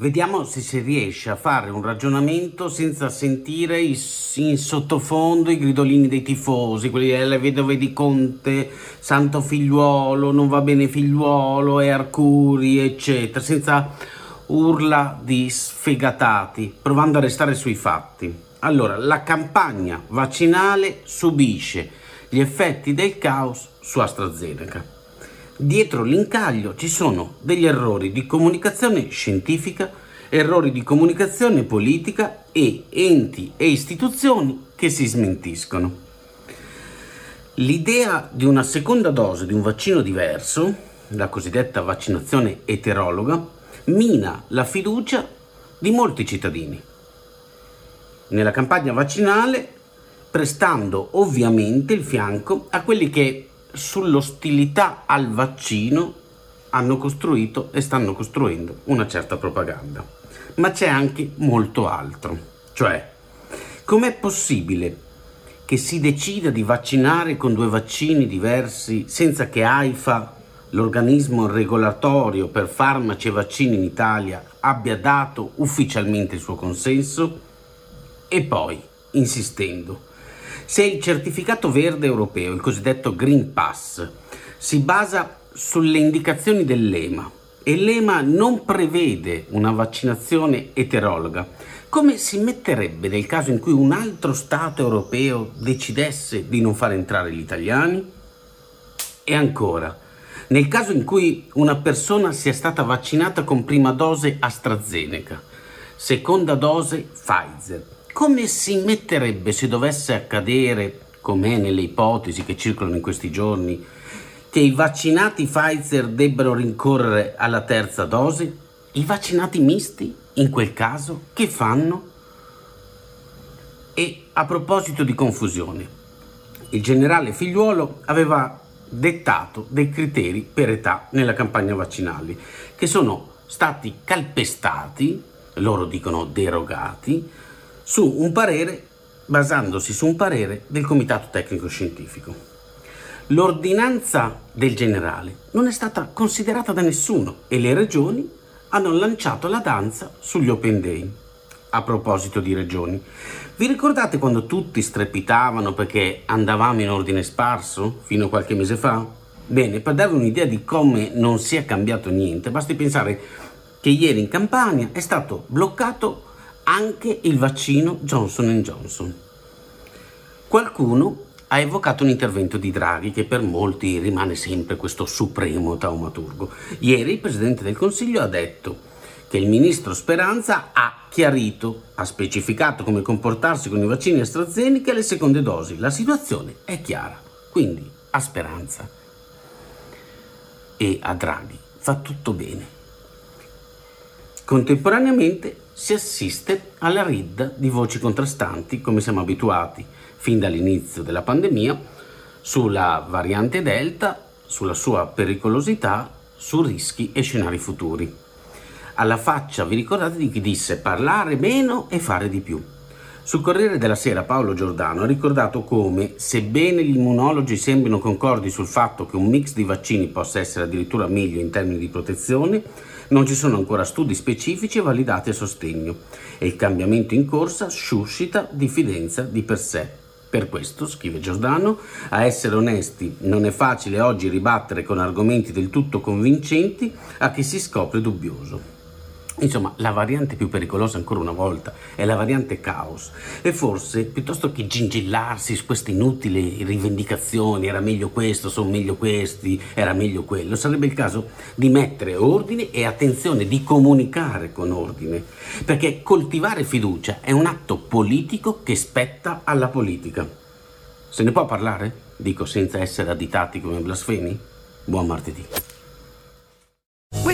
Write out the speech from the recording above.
Vediamo se si riesce a fare un ragionamento senza sentire in sottofondo i gridolini dei tifosi, quelli delle vedove di Conte, Santo Figliuolo, non va bene Figliuolo, e Arcuri, eccetera, senza urla di sfegatati, provando a restare sui fatti. Allora, la campagna vaccinale subisce gli effetti del caos su AstraZeneca. Dietro l'incaglio ci sono degli errori di comunicazione scientifica, errori di comunicazione politica e enti e istituzioni che si smentiscono. L'idea di una seconda dose di un vaccino diverso, la cosiddetta vaccinazione eterologa, mina la fiducia di molti cittadini nella campagna vaccinale, prestando ovviamente il fianco a quelli che sull'ostilità al vaccino hanno costruito e stanno costruendo una certa propaganda. Ma c'è anche molto altro, cioè com'è possibile che si decida di vaccinare con due vaccini diversi senza che AIFA, l'organismo regolatorio per farmaci e vaccini in Italia, abbia dato ufficialmente il suo consenso? E poi, insistendo, se il certificato verde europeo, il cosiddetto Green Pass, si basa sulle indicazioni dell'EMA e l'EMA non prevede una vaccinazione eterologa, come si metterebbe nel caso in cui un altro Stato europeo decidesse di non far entrare gli italiani? E ancora, nel caso in cui una persona sia stata vaccinata con prima dose AstraZeneca, seconda dose Pfizer, come si metterebbe se dovesse accadere, com'è nelle ipotesi che circolano in questi giorni, che i vaccinati Pfizer debbano rincorrere alla terza dose? I vaccinati misti, in quel caso, che fanno? E a proposito di confusione, il generale Figliuolo aveva dettato dei criteri per età nella campagna vaccinale, che sono stati calpestati, loro dicono derogati, su un parere, basandosi su un parere del Comitato Tecnico Scientifico. L'ordinanza del generale non è stata considerata da nessuno e le regioni hanno lanciato la danza sugli Open Day. A proposito di regioni, vi ricordate quando tutti strepitavano perché andavamo in ordine sparso fino a qualche mese fa? Bene, per darvi un'idea di come non sia cambiato niente, basti pensare che ieri in Campania è stato bloccato anche il vaccino Johnson Johnson. Qualcuno ha evocato un intervento di Draghi che per molti rimane sempre questo supremo taumaturgo. Ieri il Presidente del Consiglio ha detto che il ministro Speranza ha chiarito, ha specificato come comportarsi con i vaccini AstraZeneca e le seconde dosi. La situazione è chiara, quindi a Speranza e a Draghi va tutto bene. Contemporaneamente si assiste alla ridda di voci contrastanti, come siamo abituati fin dall'inizio della pandemia, sulla variante Delta, sulla sua pericolosità, su rischi e scenari futuri. Alla faccia, vi ricordate di chi disse parlare meno e fare di più? Sul Corriere della Sera Paolo Giordano ha ricordato come, sebbene gli immunologi sembrino concordi sul fatto che un mix di vaccini possa essere addirittura meglio in termini di protezione, non ci sono ancora studi specifici validati a sostegno e il cambiamento in corsa suscita diffidenza di per sé. Per questo, scrive Giordano, a essere onesti non è facile oggi ribattere con argomenti del tutto convincenti a chi si scopre dubbioso. Insomma, la variante più pericolosa ancora una volta è la variante caos e forse piuttosto che gingillarsi su queste inutili rivendicazioni, era meglio questo, sono meglio questi, era meglio quello, sarebbe il caso di mettere ordine e attenzione, di comunicare con ordine, perché coltivare fiducia è un atto politico che spetta alla politica. Se ne può parlare? Dico senza essere additati come blasfemi? Buon martedì.